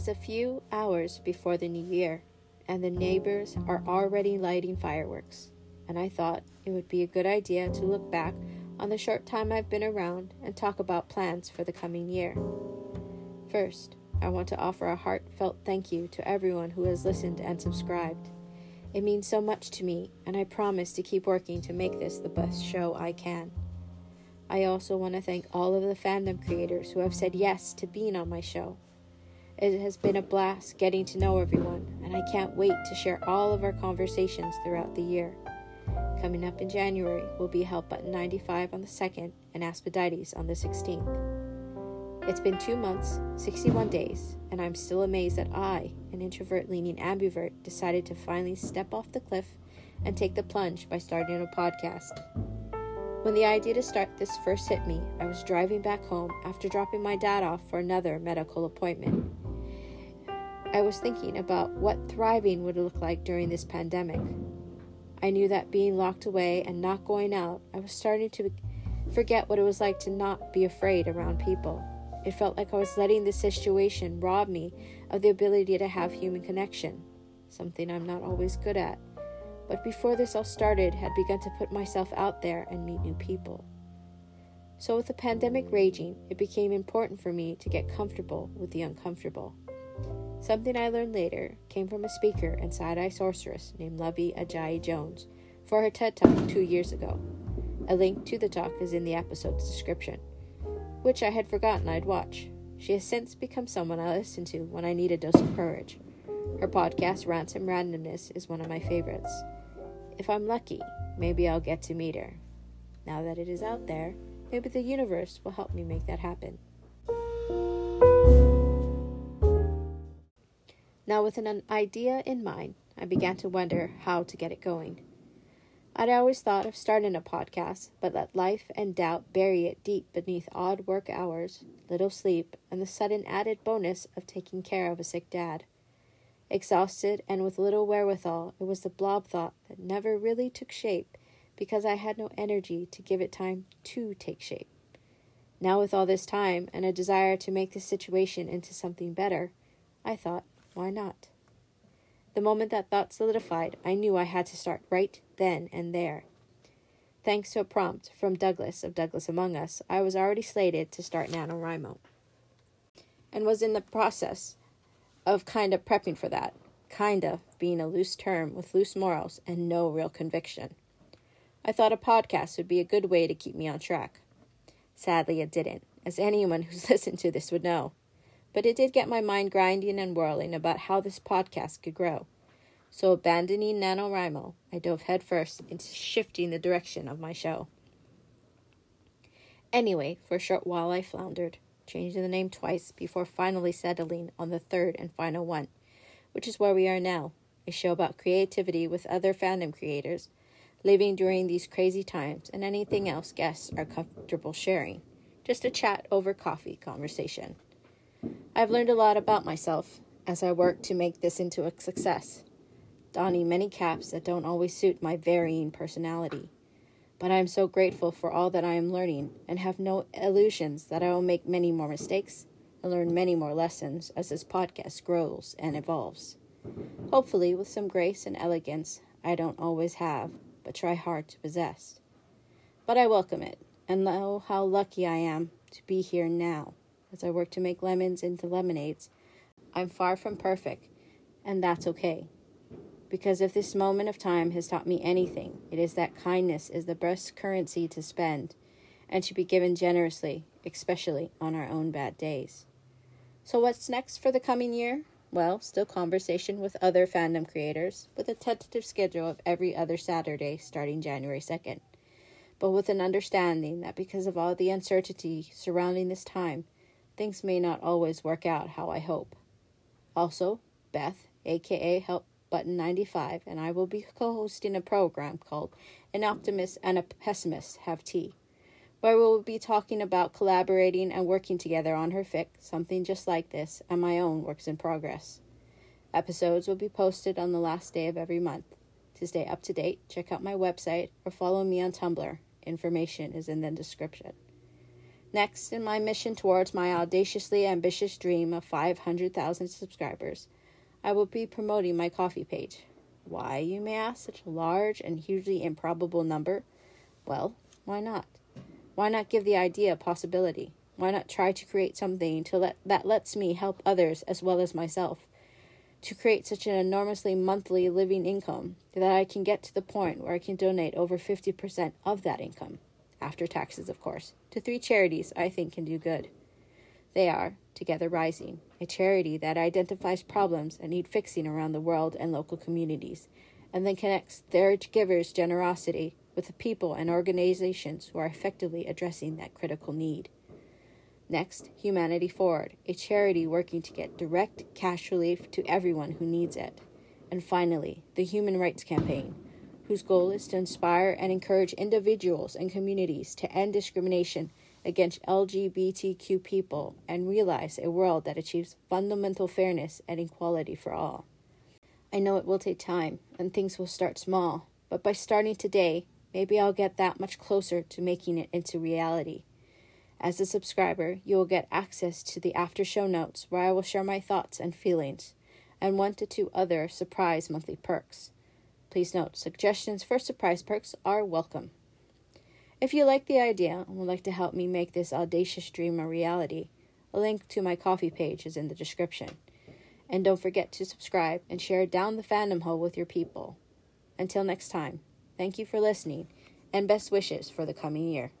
is a few hours before the new year, and the neighbors are already lighting fireworks. And I thought it would be a good idea to look back on the short time I've been around and talk about plans for the coming year. First, I want to offer a heartfelt thank you to everyone who has listened and subscribed. It means so much to me, and I promise to keep working to make this the best show I can. I also want to thank all of the fandom creators who have said yes to being on my show. It has been a blast getting to know everyone, and I can't wait to share all of our conversations throughout the year. Coming up in January will be Help Button 95 on the 2nd and Aspidites on the 16th. It's been two months, 61 days, and I'm still amazed that I, an introvert leaning ambivert, decided to finally step off the cliff and take the plunge by starting a podcast. When the idea to start this first hit me, I was driving back home after dropping my dad off for another medical appointment. I was thinking about what thriving would look like during this pandemic. I knew that being locked away and not going out, I was starting to forget what it was like to not be afraid around people. It felt like I was letting the situation rob me of the ability to have human connection, something I'm not always good at. But before this all started, had begun to put myself out there and meet new people. So with the pandemic raging, it became important for me to get comfortable with the uncomfortable. Something I learned later came from a speaker and side-eye sorceress named Luvvie Ajayi Jones for her TED Talk two years ago. A link to the talk is in the episode's description which I had forgotten I'd watch. She has since become someone I listen to when I need a dose of courage. Her podcast, Ransom Randomness, is one of my favorites. If I'm lucky, maybe I'll get to meet her. Now that it is out there, maybe the universe will help me make that happen. Now, with an idea in mind, I began to wonder how to get it going. I'd always thought of starting a podcast, but let life and doubt bury it deep beneath odd work hours, little sleep, and the sudden added bonus of taking care of a sick dad. Exhausted and with little wherewithal, it was the blob thought that never really took shape because I had no energy to give it time to take shape. Now, with all this time and a desire to make the situation into something better, I thought, why not? The moment that thought solidified, I knew I had to start right then and there. Thanks to a prompt from Douglas of Douglas Among Us, I was already slated to start NaNoWriMo and was in the process of kind of prepping for that. Kinda being a loose term with loose morals and no real conviction. I thought a podcast would be a good way to keep me on track. Sadly, it didn't, as anyone who's listened to this would know but it did get my mind grinding and whirling about how this podcast could grow. So, abandoning NaNoWriMo, I dove headfirst into shifting the direction of my show. Anyway, for a short while I floundered, changing the name twice before finally settling on the third and final one, which is where we are now a show about creativity with other fandom creators, living during these crazy times, and anything else guests are comfortable sharing. Just a chat over coffee conversation. I've learned a lot about myself as I work to make this into a success, donning many caps that don't always suit my varying personality. But I am so grateful for all that I am learning and have no illusions that I will make many more mistakes and learn many more lessons as this podcast grows and evolves. Hopefully, with some grace and elegance I don't always have, but try hard to possess. But I welcome it and know how lucky I am to be here now as I work to make lemons into lemonades. I'm far from perfect, and that's okay. Because if this moment of time has taught me anything, it is that kindness is the best currency to spend and to be given generously, especially on our own bad days. So, what's next for the coming year? Well, still conversation with other fandom creators, with a tentative schedule of every other Saturday starting January 2nd. But with an understanding that because of all the uncertainty surrounding this time, things may not always work out how I hope. Also, Beth, aka Help Button 95, and I will be co hosting a program called An Optimist and a Pessimist Have Tea, where we will be talking about collaborating and working together on her fic, something just like this, and my own works in progress. Episodes will be posted on the last day of every month. To stay up to date, check out my website or follow me on Tumblr. Information is in the description. Next, in my mission towards my audaciously ambitious dream of 500,000 subscribers, I will be promoting my Ko-fi page. Why, you may ask, such a large and hugely improbable number? Well, why not? Why not give the idea a possibility? Why not try to create something to let, that lets me help others as well as myself? To create such an enormously monthly living income that I can get to the point where I can donate over 50% of that income, after taxes, of course, to three charities I think can do good. They are Together Rising, a charity that identifies problems that need fixing around the world and local communities, and then connects their givers' generosity with the people and organizations who are effectively addressing that critical need. Next, Humanity Forward, a charity working to get direct cash relief to everyone who needs it. And finally, the Human Rights Campaign, whose goal is to inspire and encourage individuals and communities to end discrimination against LGBTQ people and realize a world that achieves fundamental fairness and equality for all. I know it will take time and things will start small, but by starting today, maybe I'll get that much closer to making it into reality. As a subscriber, you will get access to the after show notes where I will share my thoughts and feelings, and one to two other surprise monthly perks. Please note, suggestions for surprise perks are welcome. If you like the idea and would like to help me make this audacious dream a reality, a link to my Ko-fi page is in the description. And don't forget to subscribe and share down the fandom hole with your people. Until next time, thank you for listening and best wishes for the coming year.